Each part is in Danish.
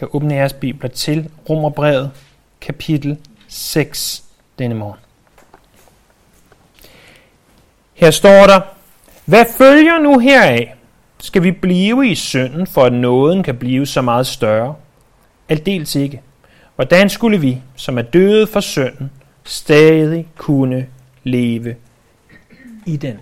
kan åbne jeres bibler til Romerbrevet kapitel 6 denne morgen. Her står der, hvad følger nu heraf? Skal vi blive i synden, for at nåden kan blive så meget større? Aldeles ikke. Hvordan skulle vi, som er døde for synden, stadig kunne leve i den?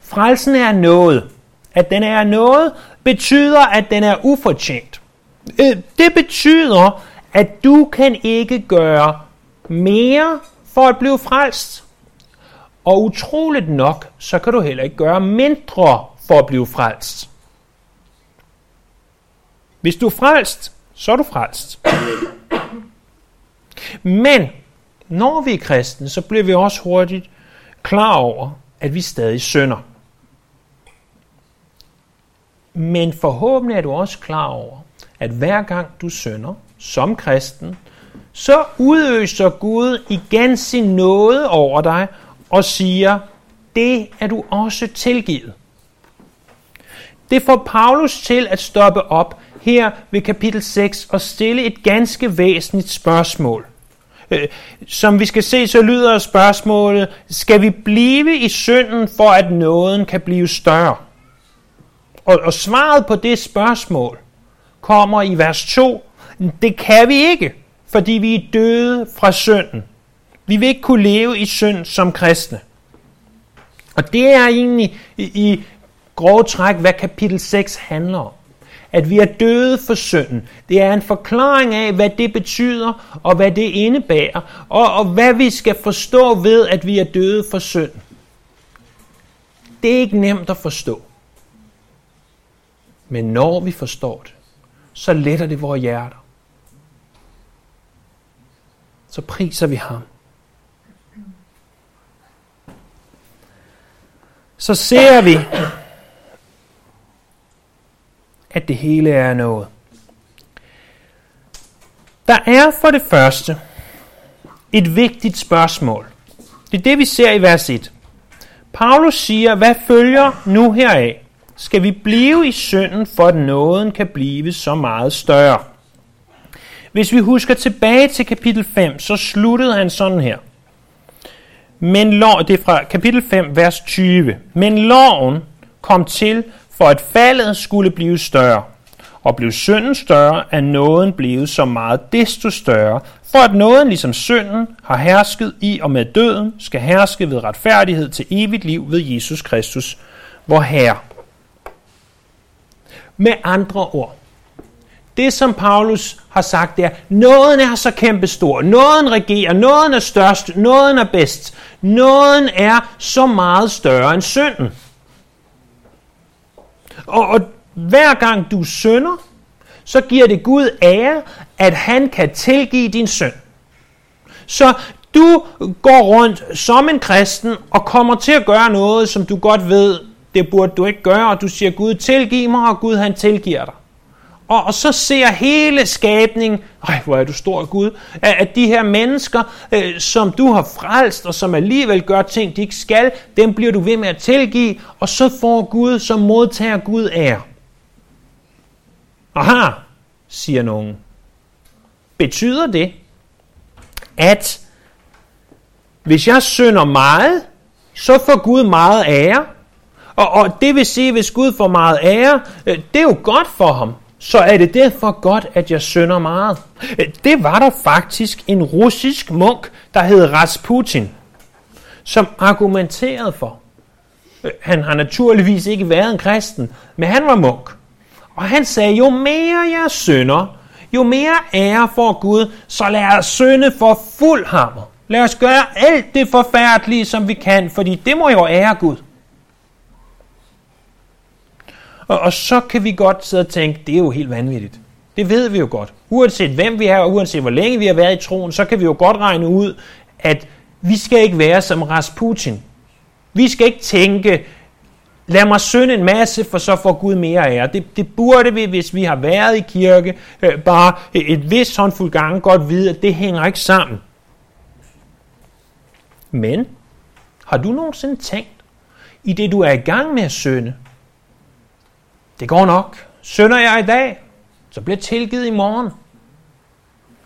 Frelsen er noget. At den er noget, betyder, at den er ufortjent. Øh, det betyder, at du kan ikke gøre mere for at blive frelst. Og utroligt nok, så kan du heller ikke gøre mindre for at blive frelst. Hvis du er frelst, så er du frelst. Men når vi er kristne, så bliver vi også hurtigt klar over, at vi stadig synder. Men forhåbentlig er du også klar over, at hver gang du synder som kristen, så udøser Gud igen sin nåde over dig og siger, det er du også tilgivet. Det får Paulus til at stoppe op her ved kapitel 6 og stille et ganske væsentligt spørgsmål. Øh, som vi skal se, så lyder spørgsmålet, skal vi blive i synden for at nåden kan blive større? Og, og svaret på det spørgsmål kommer i vers 2. Det kan vi ikke, fordi vi er døde fra synden. Vi vil ikke kunne leve i synd som kristne. Og det er egentlig i, i grove træk, hvad kapitel 6 handler om. At vi er døde for synden. Det er en forklaring af, hvad det betyder, og hvad det indebærer, og, og hvad vi skal forstå ved, at vi er døde for synden. Det er ikke nemt at forstå. Men når vi forstår det, så letter det vores hjerter. Så priser vi ham. Så ser vi, at det hele er noget. Der er for det første et vigtigt spørgsmål. Det er det, vi ser i vers 1. Paulus siger, hvad følger nu heraf? Skal vi blive i synden, for at nåden kan blive så meget større? Hvis vi husker tilbage til kapitel 5, så sluttede han sådan her. Men lov, det er fra kapitel 5, vers 20. Men loven kom til, for at faldet skulle blive større. Og blev synden større, er nåden blevet så meget desto større, for at nåden ligesom synden har hersket i og med døden, skal herske ved retfærdighed til evigt liv ved Jesus Kristus, vor Herre. Med andre ord, det som Paulus har sagt er, nåden er så kæmpestor, nåden regerer, nåden er størst, nåden er bedst, nåden er så meget større end synden. Og, og hver gang du synder, så giver det Gud ære, at han kan tilgive din synd. Så du går rundt som en kristen og kommer til at gøre noget, som du godt ved, det burde du ikke gøre, og du siger, Gud tilgiv mig, og Gud han tilgiver dig. Og, og så ser hele skabningen, ej hvor er du stor Gud, at, at de her mennesker, øh, som du har frelst, og som alligevel gør ting, de ikke skal, dem bliver du ved med at tilgive, og så får Gud, som modtager Gud ære. Aha, siger nogen. Betyder det, at hvis jeg synder meget, så får Gud meget ære? Og, og det vil sige, hvis Gud får meget ære, øh, det er jo godt for ham så er det derfor godt, at jeg synder meget. Øh, det var der faktisk en russisk munk, der hed Rasputin, som argumenterede for. Øh, han har naturligvis ikke været en kristen, men han var munk. Og han sagde, jo mere jeg synder, jo mere ære får Gud, så lad os synde for fuld hammer. Lad os gøre alt det forfærdelige, som vi kan, fordi det må jo ære Gud. Og, og så kan vi godt sidde og tænke, det er jo helt vanvittigt. Det ved vi jo godt. Uanset hvem vi er, og uanset hvor længe vi har været i troen, så kan vi jo godt regne ud, at vi skal ikke være som Rasputin. Vi skal ikke tænke, lad mig synde en masse, for så får Gud mere ære. Det, det burde vi, hvis vi har været i kirke, øh, bare et vist håndfuld gange godt vide, at det hænger ikke sammen. Men har du nogensinde tænkt, i det du er i gang med at synde, det går nok. Sønder jeg i dag? så bliver tilgivet i morgen.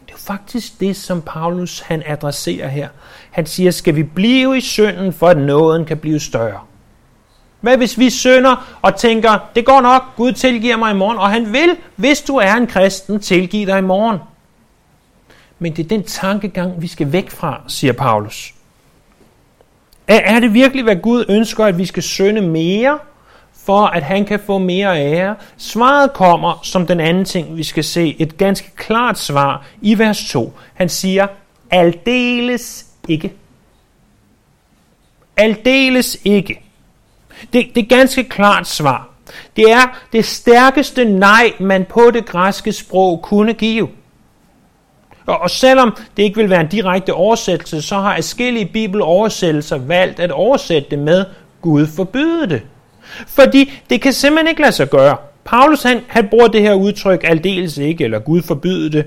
Det er faktisk det, som Paulus han adresserer her. Han siger, skal vi blive i synden, for at nåden kan blive større? Hvad hvis vi synder og tænker, det går nok, Gud tilgiver mig i morgen, og han vil, hvis du er en kristen, tilgive dig i morgen. Men det er den tankegang, vi skal væk fra, siger Paulus. Er det virkelig, hvad Gud ønsker, at vi skal synde mere, for at han kan få mere ære? Svaret kommer som den anden ting, vi skal se. Et ganske klart svar i vers 2. Han siger, aldeles ikke. Aldeles ikke. Det, det er ganske klart svar. Det er det stærkeste nej, man på det græske sprog kunne give. Og, og selvom det ikke vil være en direkte oversættelse, så har forskellige bibeloversættelser valgt at oversætte det med Gud forbyde det. Fordi det kan simpelthen ikke lade sig gøre. Paulus han, han bruger det her udtryk aldeles ikke, eller Gud forbyde det.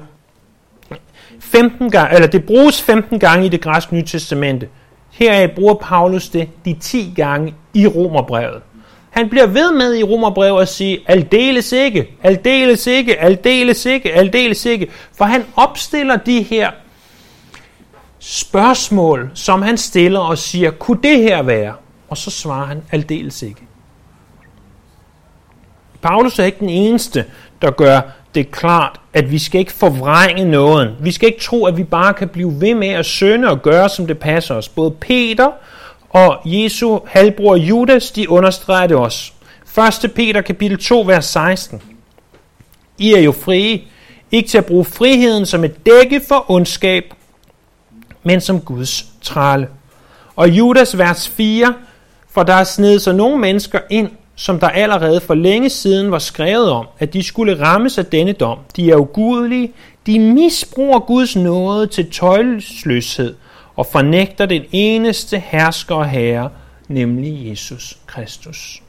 15 gange, eller det bruges 15 gange i det græske nye testamente. Heraf bruger Paulus det de 10 gange i Romerbrevet. Han bliver ved med i Romerbrevet at sige, aldeles ikke, aldeles ikke, aldeles ikke, aldeles ikke. For han opstiller de her spørgsmål, som han stiller og siger, kunne det her være? Og så svarer han, aldeles ikke. Paulus er ikke den eneste, der gør det klart, at vi skal ikke forvrænge noget. Vi skal ikke tro, at vi bare kan blive ved med at sønde og gøre, som det passer os. Både Peter og Jesu halvbror Judas, de understreger det også. 1. Peter kapitel 2, vers 16. I er jo frie, ikke til at bruge friheden som et dække for ondskab, men som Guds trælle. Og Judas vers 4, for der er snedet så nogle mennesker ind, som der allerede for længe siden var skrevet om, at de skulle rammes af denne dom. De er ugudelige, de misbruger Guds nåde til tøjløshed og fornægter den eneste hersker og herre, nemlig Jesus Kristus.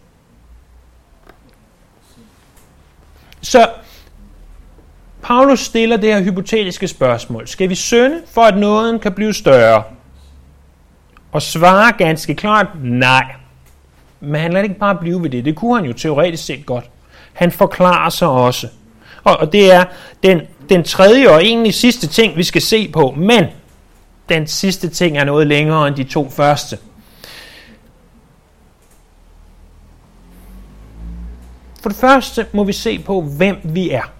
Så Paulus stiller det her hypotetiske spørgsmål. Skal vi synde, for at nåden kan blive større? Og svarer ganske klart, nej. Men han lader ikke bare blive ved det. Det kunne han jo teoretisk set godt. Han forklarer sig også. Og, og det er den, den tredje og egentlig sidste ting, vi skal se på. Men den sidste ting er noget længere end de to første. For det første må vi se på, hvem vi er.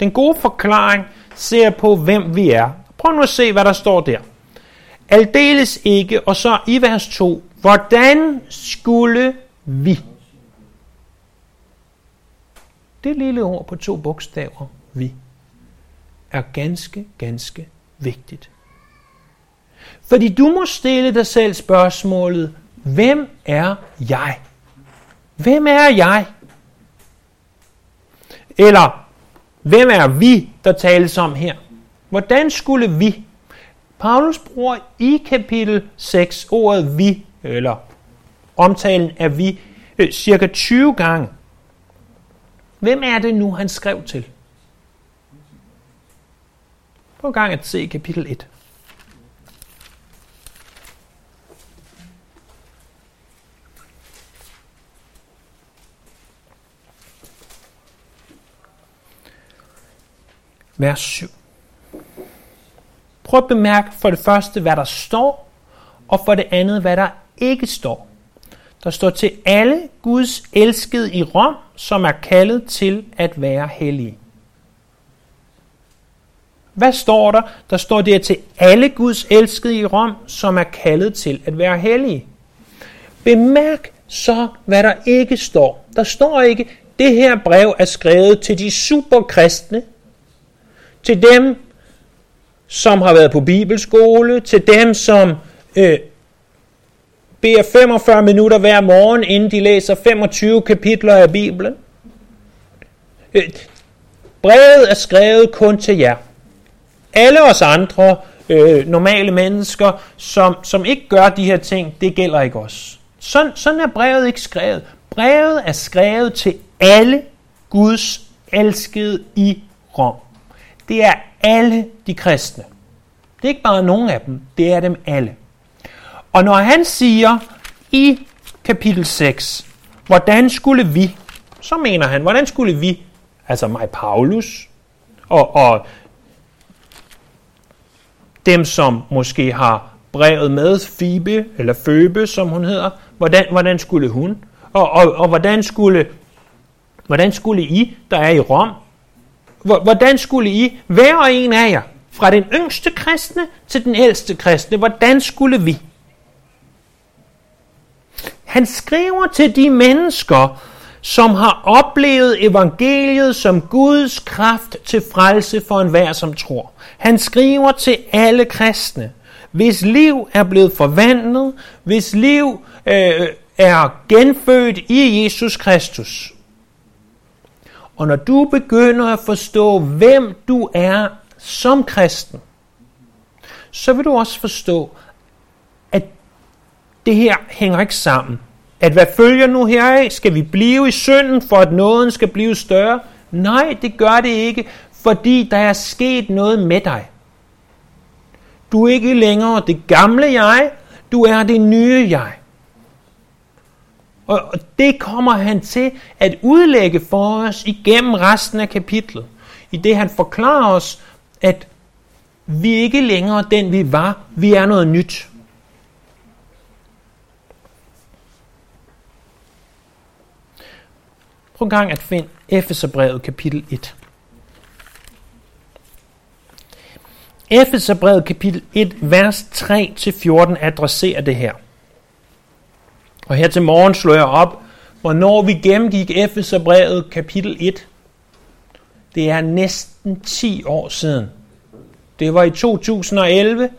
Den gode forklaring ser på, hvem vi er. Prøv nu at se, hvad der står der. Aldeles ikke, og så i vers 2, hvordan skulle vi? Det lille ord på to bogstaver, vi, er ganske, ganske vigtigt. Fordi du må stille dig selv spørgsmålet, hvem er jeg? Hvem er jeg? Eller, hvem er vi, der tales om her? Hvordan skulle vi? Paulus bruger i kapitel 6 ordet vi, eller omtalen af vi, øh, cirka 20 gange. Hvem er det nu, han skrev til? Prøv gang at se kapitel 1. vers 7. Prøv at bemærke for det første, hvad der står, og for det andet, hvad der ikke står. Der står til alle Guds elskede i Rom, som er kaldet til at være hellige. Hvad står der? Der står der til alle Guds elskede i Rom, som er kaldet til at være hellige. Bemærk så, hvad der ikke står. Der står ikke, det her brev er skrevet til de superkristne, til dem, som har været på bibelskole, til dem, som øh, beder 45 minutter hver morgen, inden de læser 25 kapitler af Bibelen. Øh, brevet er skrevet kun til jer. Alle os andre øh, normale mennesker, som, som ikke gør de her ting, det gælder ikke os. Sådan, sådan er brevet ikke skrevet. Brevet er skrevet til alle Guds elskede i Rom. Det er alle de kristne. Det er ikke bare nogen af dem, det er dem alle. Og når han siger i kapitel 6, hvordan skulle vi, så mener han, hvordan skulle vi, altså mig Paulus, Og, og dem, som måske har brevet med, Fibe, eller Føbe, som hun hedder, hvordan, hvordan skulle hun? Og, og, og hvordan, skulle, hvordan skulle I, der er i Rom, hvordan skulle I, hver og en af jer, fra den yngste kristne til den ældste kristne, hvordan skulle vi? Han skriver til de mennesker, som har oplevet evangeliet som Guds kraft til frelse for enhver, som tror. Han skriver til alle kristne, hvis liv er blevet forvandlet, hvis liv øh, er genfødt i Jesus Kristus. Og når du begynder at forstå, hvem du er som kristen, så vil du også forstå, det her hænger ikke sammen. At hvad følger nu heraf? Skal vi blive i synden, for at nåden skal blive større? Nej, det gør det ikke, fordi der er sket noget med dig. Du er ikke længere det gamle jeg, du er det nye jeg. Og det kommer han til at udlægge for os igennem resten af kapitlet. I det han forklarer os, at vi ikke længere den vi var, vi er noget nyt. Prøv en gang at finde Efeserbrevet kapitel 1. Efeserbrevet kapitel 1, vers 3-14 adresserer det her. Og her til morgen slår jeg op, hvornår vi gennemgik Efeserbrevet kapitel 1. Det er næsten 10 år siden. Det var i 2011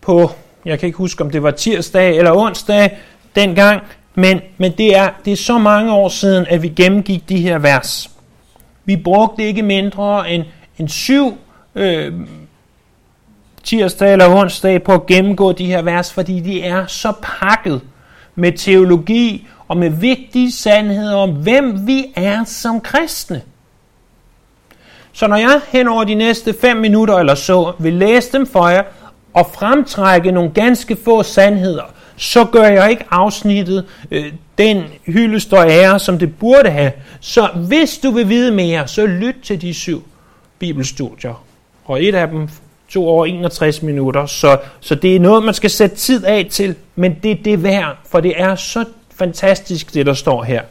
på, jeg kan ikke huske om det var tirsdag eller onsdag dengang, men, men det, er, det er så mange år siden, at vi gennemgik de her vers. Vi brugte ikke mindre end, end syv øh, tirsdag eller onsdag på at gennemgå de her vers, fordi de er så pakket med teologi og med vigtige sandheder om, hvem vi er som kristne. Så når jeg hen over de næste fem minutter eller så vil læse dem for jer og fremtrække nogle ganske få sandheder, så gør jeg ikke afsnittet øh, den hyldest og ære, som det burde have. Så hvis du vil vide mere, så lyt til de syv bibelstudier. Og et af dem to over 61 minutter, så, så det er noget, man skal sætte tid af til, men det er det værd, for det er så fantastisk, det der står her.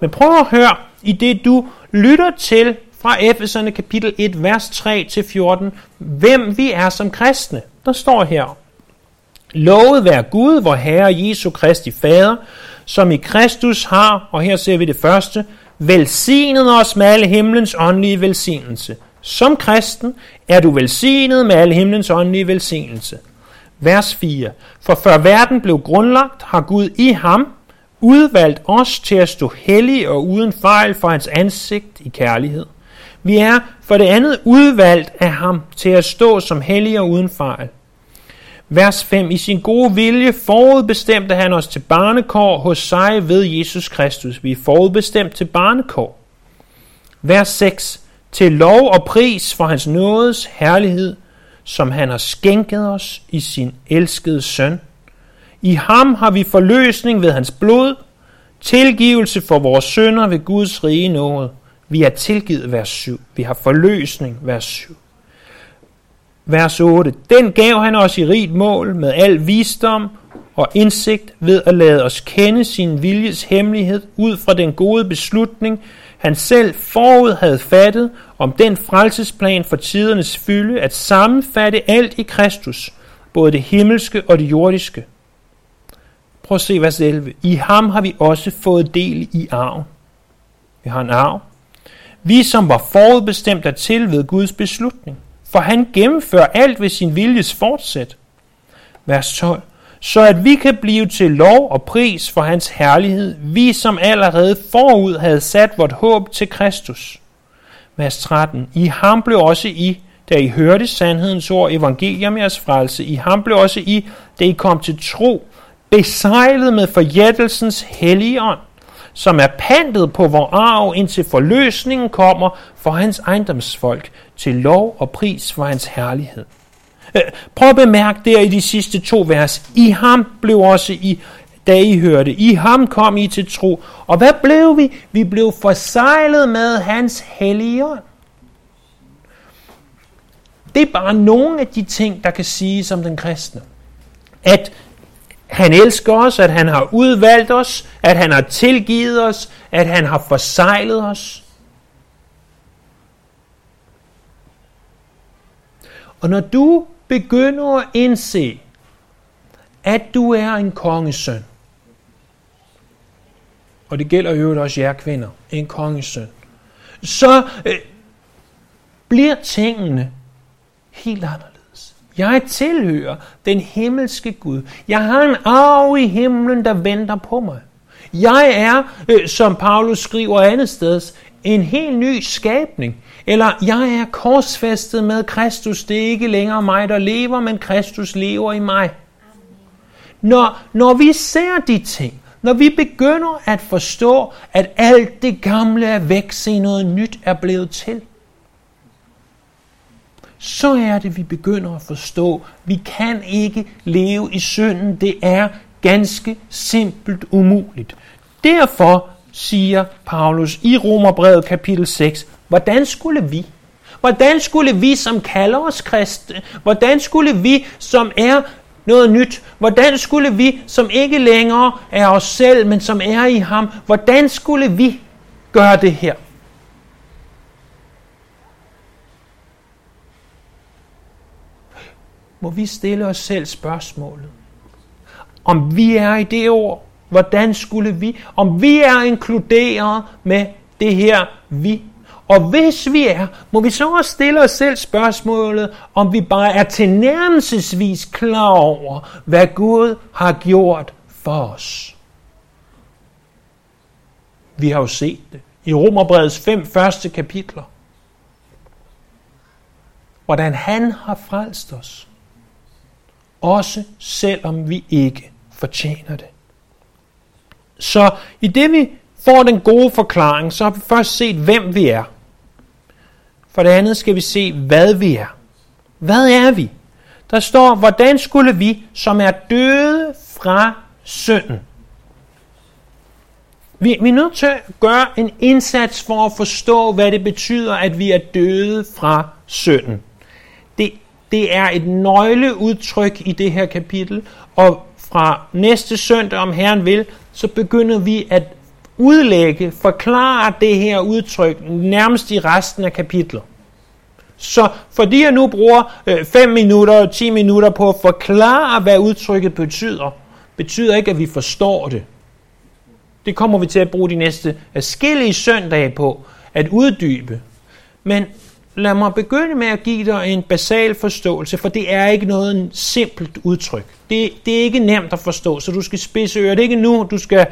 Men prøv at høre, i det du lytter til fra Efeserne kapitel 1, vers 3-14, hvem vi er som kristne. Der står her, Lovet være Gud, vor Herre Jesu Kristi Fader, som i Kristus har, og her ser vi det første, velsignet os med alle himlens åndelige velsignelse. Som kristen er du velsignet med alle himlens åndelige velsignelse. Vers 4. For før verden blev grundlagt, har Gud i ham udvalgt os til at stå hellige og uden fejl for hans ansigt i kærlighed. Vi er for det andet udvalgt af ham til at stå som hellige og uden fejl. Vers 5. I sin gode vilje forudbestemte han os til barnekår hos sig ved Jesus Kristus. Vi er forudbestemt til barnekår. Vers 6. Til lov og pris for hans nådes herlighed, som han har skænket os i sin elskede søn. I ham har vi forløsning ved hans blod, tilgivelse for vores sønder ved Guds rige nåde. Vi er tilgivet, vers 7. Vi har forløsning, vers 7. Vers 8. Den gav han os i rigt mål med al visdom og indsigt ved at lade os kende sin viljes hemmelighed ud fra den gode beslutning, han selv forud havde fattet om den frelsesplan for tidernes fylde at sammenfatte alt i Kristus, både det himmelske og det jordiske. Prøv at se vers 11. I ham har vi også fået del i arv. Vi har en arv. Vi som var forudbestemt til ved Guds beslutning for han gennemfører alt ved sin viljes fortsæt. Vers 12. Så at vi kan blive til lov og pris for hans herlighed, vi som allerede forud havde sat vort håb til Kristus. Vers 13. I ham blev også I, da I hørte sandhedens ord, evangelium jeres frelse, i ham blev også I, da I kom til tro, besejlet med forjættelsens hellige ånd, som er pantet på vor arv, indtil forløsningen kommer for hans ejendomsfolk, til lov og pris for hans herlighed. Øh, prøv at bemærke der i de sidste to vers. I ham blev også I, da I hørte. I ham kom I til tro. Og hvad blev vi? Vi blev forsejlet med hans hellige ånd. det er bare nogle af de ting, der kan siges om den kristne. At han elsker os, at han har udvalgt os, at han har tilgivet os, at han har forsejlet os. Og når du begynder at indse, at du er en kongesøn, og det gælder jo også jer kvinder, en kongesøn, så øh, bliver tingene helt anderledes. Jeg tilhører den himmelske Gud. Jeg har en arv i himlen, der venter på mig. Jeg er, øh, som Paulus skriver andet sted, en helt ny skabning. Eller jeg er korsfæstet med Kristus. Det er ikke længere mig, der lever, men Kristus lever i mig. Når, når vi ser de ting, når vi begynder at forstå, at alt det gamle er væk, se noget nyt er blevet til, så er det, vi begynder at forstå, vi kan ikke leve i synden. Det er ganske simpelt umuligt. Derfor siger Paulus i Romerbrevet kapitel 6, hvordan skulle vi, hvordan skulle vi, som kalder os kristne, hvordan skulle vi, som er noget nyt, hvordan skulle vi, som ikke længere er os selv, men som er i ham, hvordan skulle vi gøre det her? Må vi stille os selv spørgsmålet, om vi er i det ord, Hvordan skulle vi, om vi er inkluderet med det her vi? Og hvis vi er, må vi så også stille os selv spørgsmålet, om vi bare er tilnærmelsesvis klar over, hvad Gud har gjort for os. Vi har jo set det i Romerbrevets fem første kapitler. Hvordan han har frelst os. Også selvom vi ikke fortjener det. Så i det vi får den gode forklaring, så har vi først set, hvem vi er. For det andet skal vi se, hvad vi er. Hvad er vi? Der står, hvordan skulle vi, som er døde fra synden. Vi, vi er nødt til at gøre en indsats for at forstå, hvad det betyder, at vi er døde fra synden. Det, er et nøgleudtryk i det her kapitel, og fra næste søndag, om Herren vil, så begynder vi at udlægge, forklare det her udtryk nærmest i resten af kapitlet. Så fordi jeg nu bruger 5 øh, minutter, 10 minutter på at forklare, hvad udtrykket betyder, betyder ikke, at vi forstår det. Det kommer vi til at bruge de næste forskellige søndage på at uddybe. Men lad mig begynde med at give dig en basal forståelse, for det er ikke noget simpelt udtryk. Det, det er ikke nemt at forstå, så du skal spidse ører. Det er ikke nu, du skal,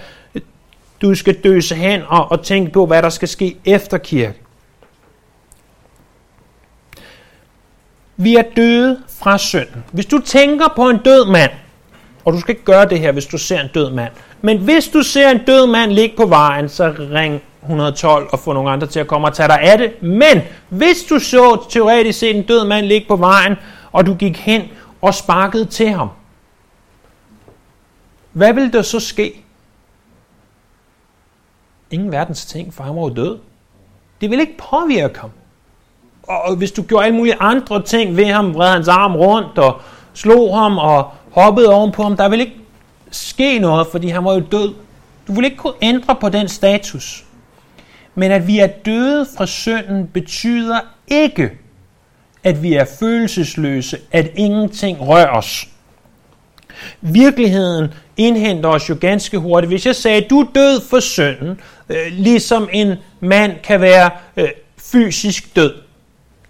du skal døse hen og, og tænke på, hvad der skal ske efter kirke. Vi er døde fra synden. Hvis du tænker på en død mand, og du skal ikke gøre det her, hvis du ser en død mand, men hvis du ser en død mand ligge på vejen, så ring 112 og få nogle andre til at komme og tage dig af det. Men hvis du så teoretisk set en død mand ligge på vejen, og du gik hen og sparkede til ham, hvad ville der så ske? Ingen verdens ting, for han var jo død. Det vil ikke påvirke ham. Og hvis du gjorde alle mulige andre ting ved ham, vred hans arm rundt og slog ham og hoppede ovenpå ham, der vil ikke ske noget, fordi han var jo død. Du vil ikke kunne ændre på den status. Men at vi er døde fra synden betyder ikke, at vi er følelsesløse, at ingenting rører os. Virkeligheden indhenter os jo ganske hurtigt. Hvis jeg sagde, at du er død for synden, øh, ligesom en mand kan være øh, fysisk død.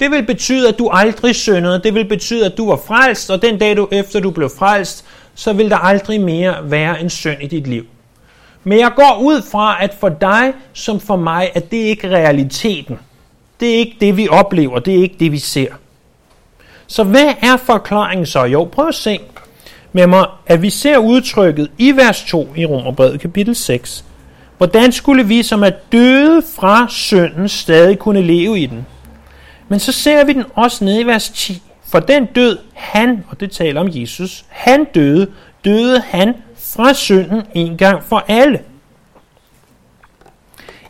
Det vil betyde, at du aldrig syndede. Det vil betyde, at du var frelst, og den dag du efter du blev frelst, så vil der aldrig mere være en synd i dit liv. Men jeg går ud fra, at for dig som for mig, at det ikke er realiteten. Det er ikke det, vi oplever. Det er ikke det, vi ser. Så hvad er forklaringen så? Jo, prøv at se med mig, at vi ser udtrykket i vers 2 i Romerbrevet kapitel 6. Hvordan skulle vi, som er døde fra synden, stadig kunne leve i den? Men så ser vi den også nede i vers 10. For den død, han, og det taler om Jesus, han døde, døde han fra synden en gang for alle.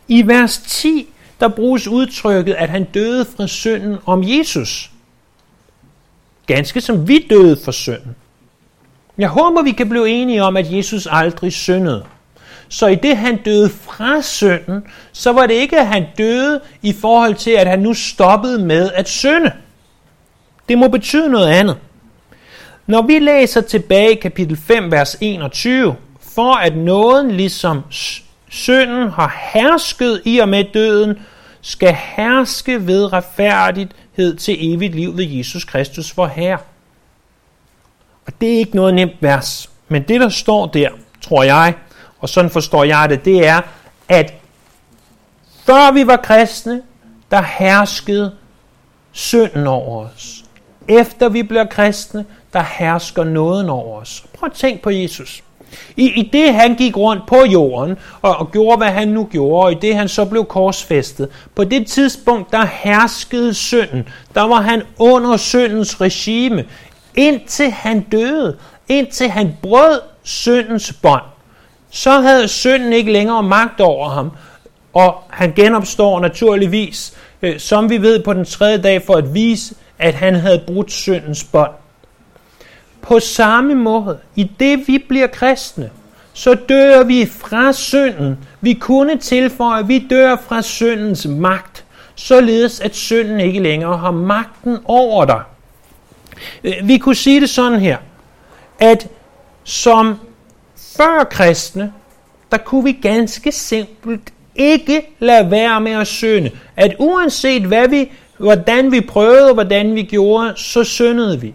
I vers 10, der bruges udtrykket, at han døde fra synden om Jesus. ganske som vi døde for synden. Jeg håber, vi kan blive enige om, at Jesus aldrig syndede. Så i det, han døde fra synden, så var det ikke, at han døde i forhold til, at han nu stoppede med at synde. Det må betyde noget andet. Når vi læser tilbage i kapitel 5, vers 21, for at nåden ligesom synden har hersket i og med døden, skal herske ved retfærdighed til evigt liv ved Jesus Kristus, vor Herre. Og det er ikke noget nemt vers, men det der står der, tror jeg, og sådan forstår jeg det, det er, at før vi var kristne, der herskede synden over os. Efter vi bliver kristne, der hersker nåden over os. Prøv at tænk på Jesus. I, I det han gik rundt på jorden og, og gjorde, hvad han nu gjorde, og i det han så blev korsfæstet, på det tidspunkt, der herskede synden. Der var han under syndens regime, indtil han døde, indtil han brød syndens bånd. Så havde synden ikke længere magt over ham, og han genopstår naturligvis, øh, som vi ved på den tredje dag, for at vise, at han havde brudt syndens bånd. På samme måde, i det vi bliver kristne, så dør vi fra synden. Vi kunne tilføje, at vi dør fra syndens magt, således at synden ikke længere har magten over dig. Øh, vi kunne sige det sådan her, at som før kristne, der kunne vi ganske simpelt ikke lade være med at synde. At uanset hvad vi, hvordan vi prøvede, hvordan vi gjorde, så syndede vi.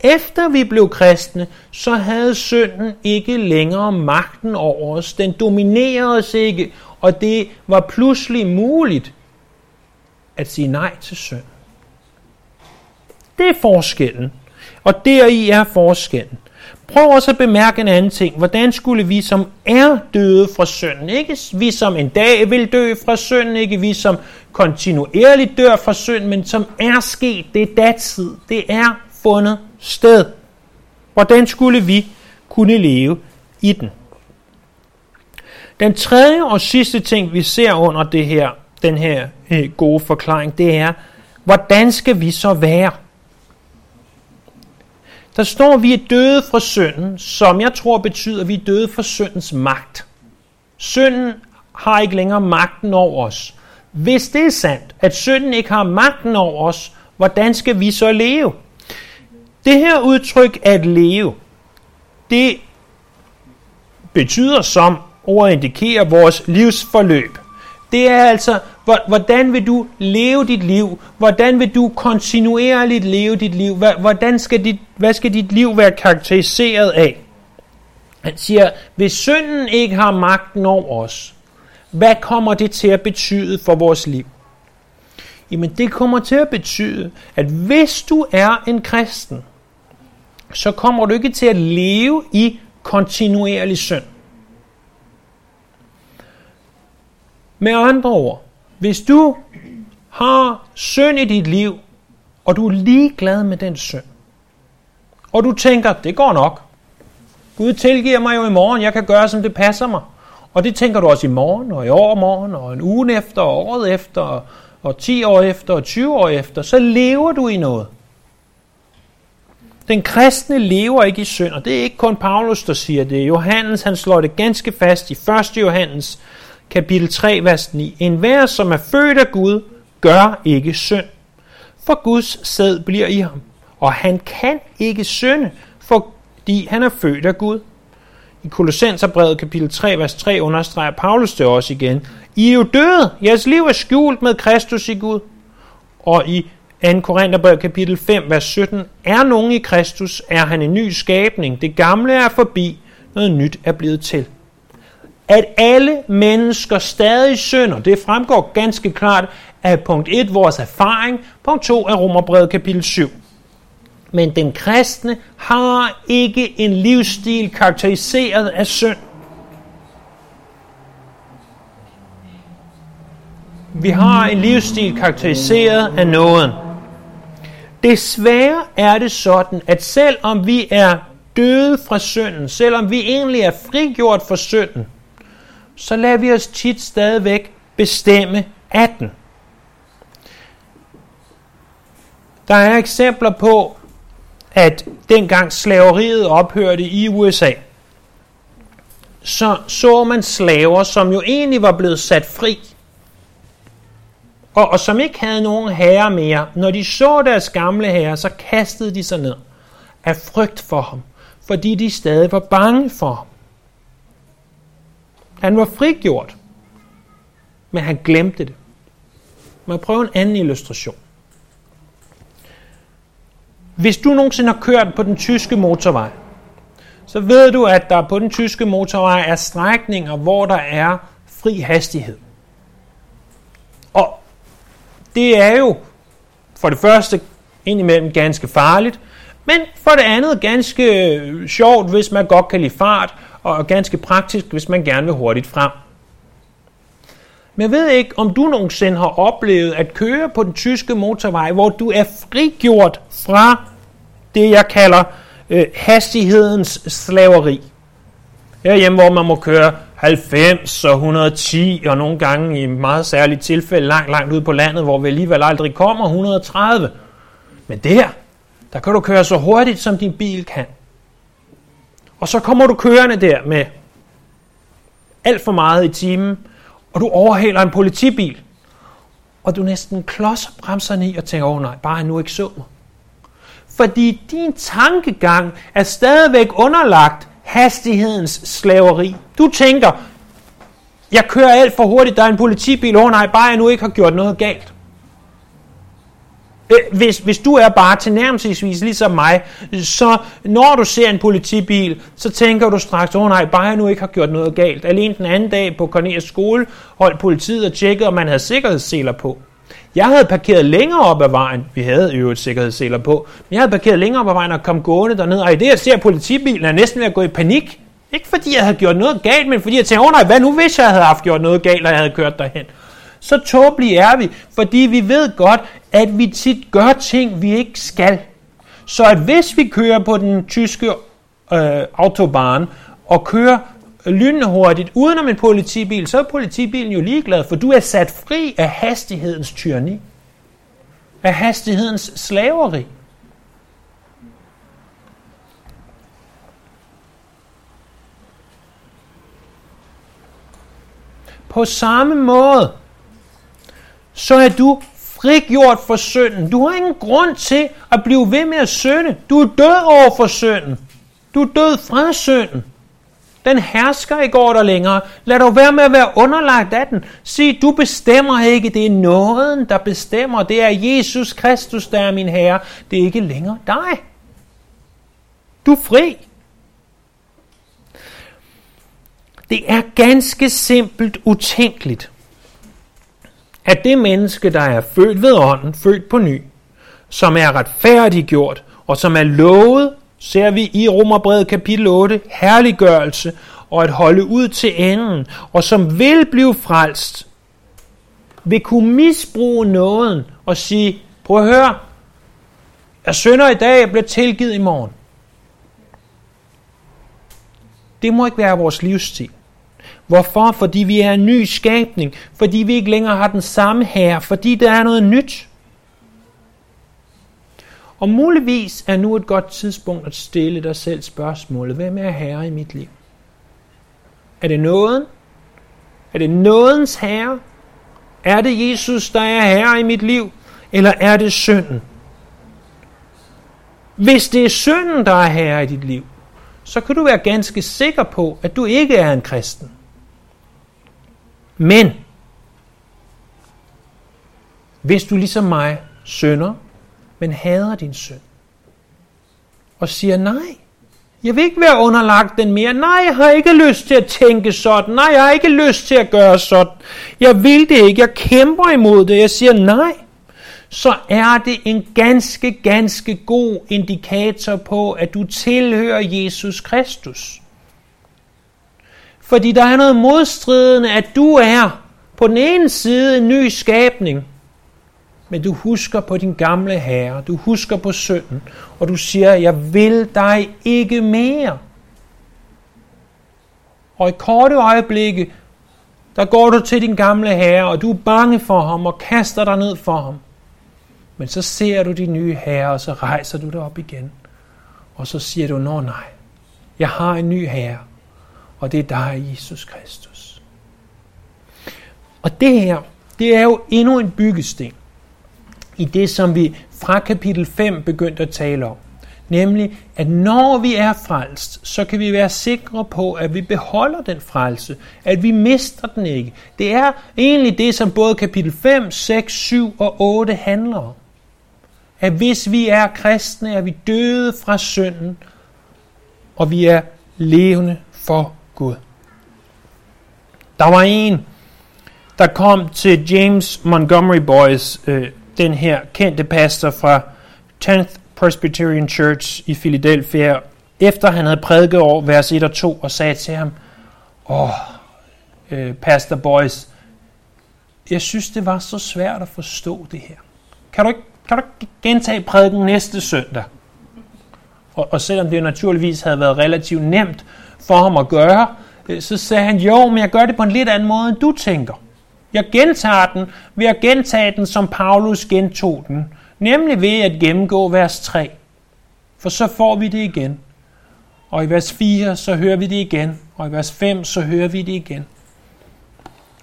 Efter vi blev kristne, så havde synden ikke længere magten over os. Den dominerede os ikke, og det var pludselig muligt at sige nej til synd. Det er forskellen. Og deri er forskellen. Prøv også at bemærke en anden ting. Hvordan skulle vi, som er døde fra synden, ikke vi som en dag vil dø fra synden, ikke vi som kontinuerligt dør fra synden, men som er sket, det er datid, det er fundet sted. Hvordan skulle vi kunne leve i den? Den tredje og sidste ting, vi ser under det her, den her øh, gode forklaring, det er, hvordan skal vi så være? Der står, at vi er døde fra synden, som jeg tror betyder, at vi er døde fra syndens magt. Synden har ikke længere magten over os. Hvis det er sandt, at synden ikke har magten over os, hvordan skal vi så leve? Det her udtryk at leve, det betyder som ordet indikerer vores livsforløb. Det er altså, hvordan vil du leve dit liv? Hvordan vil du kontinuerligt leve dit liv? Hvordan skal dit, hvad skal dit liv være karakteriseret af? Han siger, hvis synden ikke har magten over os, hvad kommer det til at betyde for vores liv? Jamen det kommer til at betyde, at hvis du er en kristen, så kommer du ikke til at leve i kontinuerlig synd. Med andre ord, hvis du har synd i dit liv, og du er ligeglad med den synd, og du tænker, det går nok. Gud tilgiver mig jo i morgen, jeg kan gøre, som det passer mig. Og det tænker du også i morgen, og i overmorgen, og en uge efter, og året efter, og, og 10 år efter, og 20 år efter. Så lever du i noget. Den kristne lever ikke i synd, og det er ikke kun Paulus, der siger det. Johannes han slår det ganske fast i 1. Johannes kapitel 3, vers 9. En hver, som er født af Gud, gør ikke synd, for Guds sæd bliver i ham. Og han kan ikke synde, fordi han er født af Gud. I Kolossenserbrevet kapitel 3, vers 3 understreger Paulus det også igen. I er jo døde. Jeres liv er skjult med Kristus i Gud. Og i 2. Korintherbrev kapitel 5, vers 17. Er nogen i Kristus, er han en ny skabning. Det gamle er forbi, noget nyt er blevet til. At alle mennesker stadig synder, det fremgår ganske klart af punkt 1, vores erfaring, punkt 2 af Romerbrevet kapitel 7. Men den kristne har ikke en livsstil karakteriseret af synd. Vi har en livsstil karakteriseret af nåden. Desværre er det sådan, at selvom vi er døde fra synden, selvom vi egentlig er frigjort fra synden, så lader vi os tit stadigvæk bestemme af den. Der er eksempler på, at dengang slaveriet ophørte i USA, så så man slaver, som jo egentlig var blevet sat fri, og, og som ikke havde nogen herre mere. Når de så deres gamle herre, så kastede de sig ned af frygt for ham, fordi de stadig var bange for ham. Han var frigjort, men han glemte det. Man prøver en anden illustration. Hvis du nogensinde har kørt på den tyske motorvej, så ved du, at der på den tyske motorvej er strækninger, hvor der er fri hastighed. Og det er jo for det første indimellem ganske farligt, men for det andet ganske øh, sjovt, hvis man godt kan lide fart, og ganske praktisk, hvis man gerne vil hurtigt frem. Men jeg ved ikke, om du nogensinde har oplevet at køre på den tyske motorvej, hvor du er frigjort fra det, jeg kalder øh, hastighedens slaveri. Herhjemme, hvor man må køre 90 og 110, og nogle gange i meget særlige tilfælde langt, langt ude på landet, hvor vi alligevel aldrig kommer 130. Men der, der kan du køre så hurtigt, som din bil kan. Og så kommer du kørende der med alt for meget i timen, og du overhaler en politibil, og du næsten klodser bremserne i og tænker, åh oh, nej, bare han nu ikke så mig. Fordi din tankegang er stadigvæk underlagt hastighedens slaveri. Du tænker, jeg kører alt for hurtigt, der er en politibil, åh oh, nej, bare jeg nu ikke har gjort noget galt. Øh, hvis, hvis du er bare tilnærmelsesvis ligesom mig, så når du ser en politibil, så tænker du straks, åh oh, nej, bare jeg nu ikke har gjort noget galt. Alene den anden dag på Cornelius skole holdt politiet og tjekkede, om man havde sikkerhedsseler på. Jeg havde parkeret længere op ad vejen. Vi havde jo et sikkerhedsseler på. Men jeg havde parkeret længere op ad vejen og kom gående derned. Og i det, jeg ser politibilen, er jeg næsten ved at gå i panik. Ikke fordi jeg havde gjort noget galt, men fordi jeg tænkte, åh oh, nej, hvad nu hvis jeg havde haft gjort noget galt, og jeg havde kørt derhen. Så tåbelige er vi, fordi vi ved godt, at vi tit gør ting, vi ikke skal. Så at hvis vi kører på den tyske øh, autobahn og kører lynhurtigt udenom en politibil, så er politibilen jo ligeglad, for du er sat fri af hastighedens tyranni. Af hastighedens slaveri. På samme måde, så er du frigjort for synden. Du har ingen grund til at blive ved med at synde. Du er død over for synden. Du er død fra synden. Den hersker ikke over dig længere. Lad dig være med at være underlagt af den. Sig, du bestemmer ikke. Det er nåden, der bestemmer. Det er Jesus Kristus, der er min Herre. Det er ikke længere dig. Du er fri. Det er ganske simpelt utænkeligt, at det menneske, der er født ved ånden, født på ny, som er retfærdiggjort, og som er lovet ser vi i Romerbrevet kapitel 8 herliggørelse og at holde ud til enden, og som vil blive frelst, vil kunne misbruge nåden og sige, prøv at høre, jeg synder i dag, jeg bliver tilgivet i morgen. Det må ikke være vores livsstil. Hvorfor? Fordi vi er en ny skabning. Fordi vi ikke længere har den samme herre, Fordi der er noget nyt. Og muligvis er nu et godt tidspunkt at stille dig selv spørgsmålet, hvem er herre i mit liv? Er det nåden? Er det nådens herre? Er det Jesus, der er herre i mit liv? Eller er det synden? Hvis det er synden, der er herre i dit liv, så kan du være ganske sikker på, at du ikke er en kristen. Men hvis du ligesom mig synder, men hader din søn. Og siger, nej, jeg vil ikke være underlagt den mere. Nej, jeg har ikke lyst til at tænke sådan. Nej, jeg har ikke lyst til at gøre sådan. Jeg vil det ikke. Jeg kæmper imod det. Jeg siger nej. Så er det en ganske, ganske god indikator på, at du tilhører Jesus Kristus. Fordi der er noget modstridende, at du er på den ene side en ny skabning, men du husker på din gamle herre, du husker på synden, og du siger, jeg vil dig ikke mere. Og i korte øjeblikke, der går du til din gamle herre, og du er bange for ham og kaster dig ned for ham. Men så ser du din nye herre, og så rejser du dig op igen. Og så siger du, nå nej, jeg har en ny herre, og det er dig, Jesus Kristus. Og det her, det er jo endnu en byggesten i det, som vi fra kapitel 5 begyndte at tale om. Nemlig, at når vi er frelst, så kan vi være sikre på, at vi beholder den frelse, at vi mister den ikke. Det er egentlig det, som både kapitel 5, 6, 7 og 8 handler om. At hvis vi er kristne, er vi døde fra synden, og vi er levende for Gud. Der var en, der kom til James Montgomery Boys, øh, den her kendte pastor fra 10th Presbyterian Church i Philadelphia, efter han havde prædiket over vers 1 og 2, og sagde til ham, åh, øh, Pastor Boys, jeg synes, det var så svært at forstå det her. Kan du ikke, kan du ikke gentage prædiken næste søndag? Og, og selvom det naturligvis havde været relativt nemt for ham at gøre, øh, så sagde han, jo, men jeg gør det på en lidt anden måde, end du tænker. Jeg gentager den ved at gentage den, som Paulus gentog den, nemlig ved at gennemgå vers 3. For så får vi det igen. Og i vers 4, så hører vi det igen. Og i vers 5, så hører vi det igen.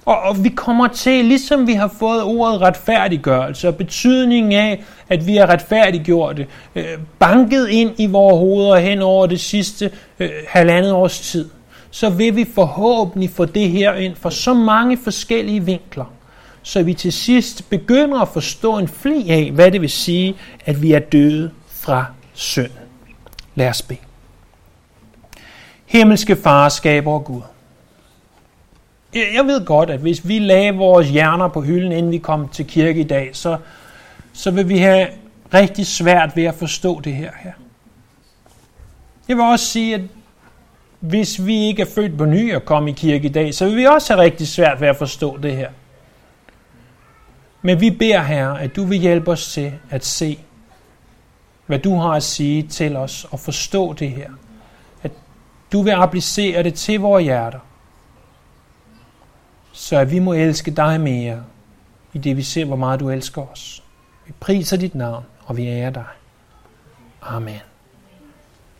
Og, og vi kommer til, ligesom vi har fået ordet retfærdiggørelse og betydningen af, at vi er retfærdiggjorte, øh, banket ind i vores hoveder hen over det sidste øh, halvandet års tid, så vil vi forhåbentlig få det her ind fra så mange forskellige vinkler, så vi til sidst begynder at forstå en fli af, hvad det vil sige, at vi er døde fra synd. Lad os bede. Himmelske far, skaber Gud. Jeg ved godt, at hvis vi lagde vores hjerner på hylden, inden vi kom til kirke i dag, så, så vil vi have rigtig svært ved at forstå det her. her. Jeg vil også sige, at hvis vi ikke er født på ny og kom i kirke i dag, så vil vi også have rigtig svært ved at forstå det her. Men vi beder Herre, at du vil hjælpe os til at se, hvad du har at sige til os og forstå det her. At du vil applicere det til vores hjerter, så at vi må elske dig mere, i det vi ser, hvor meget du elsker os. Vi priser dit navn, og vi ærer dig. Amen.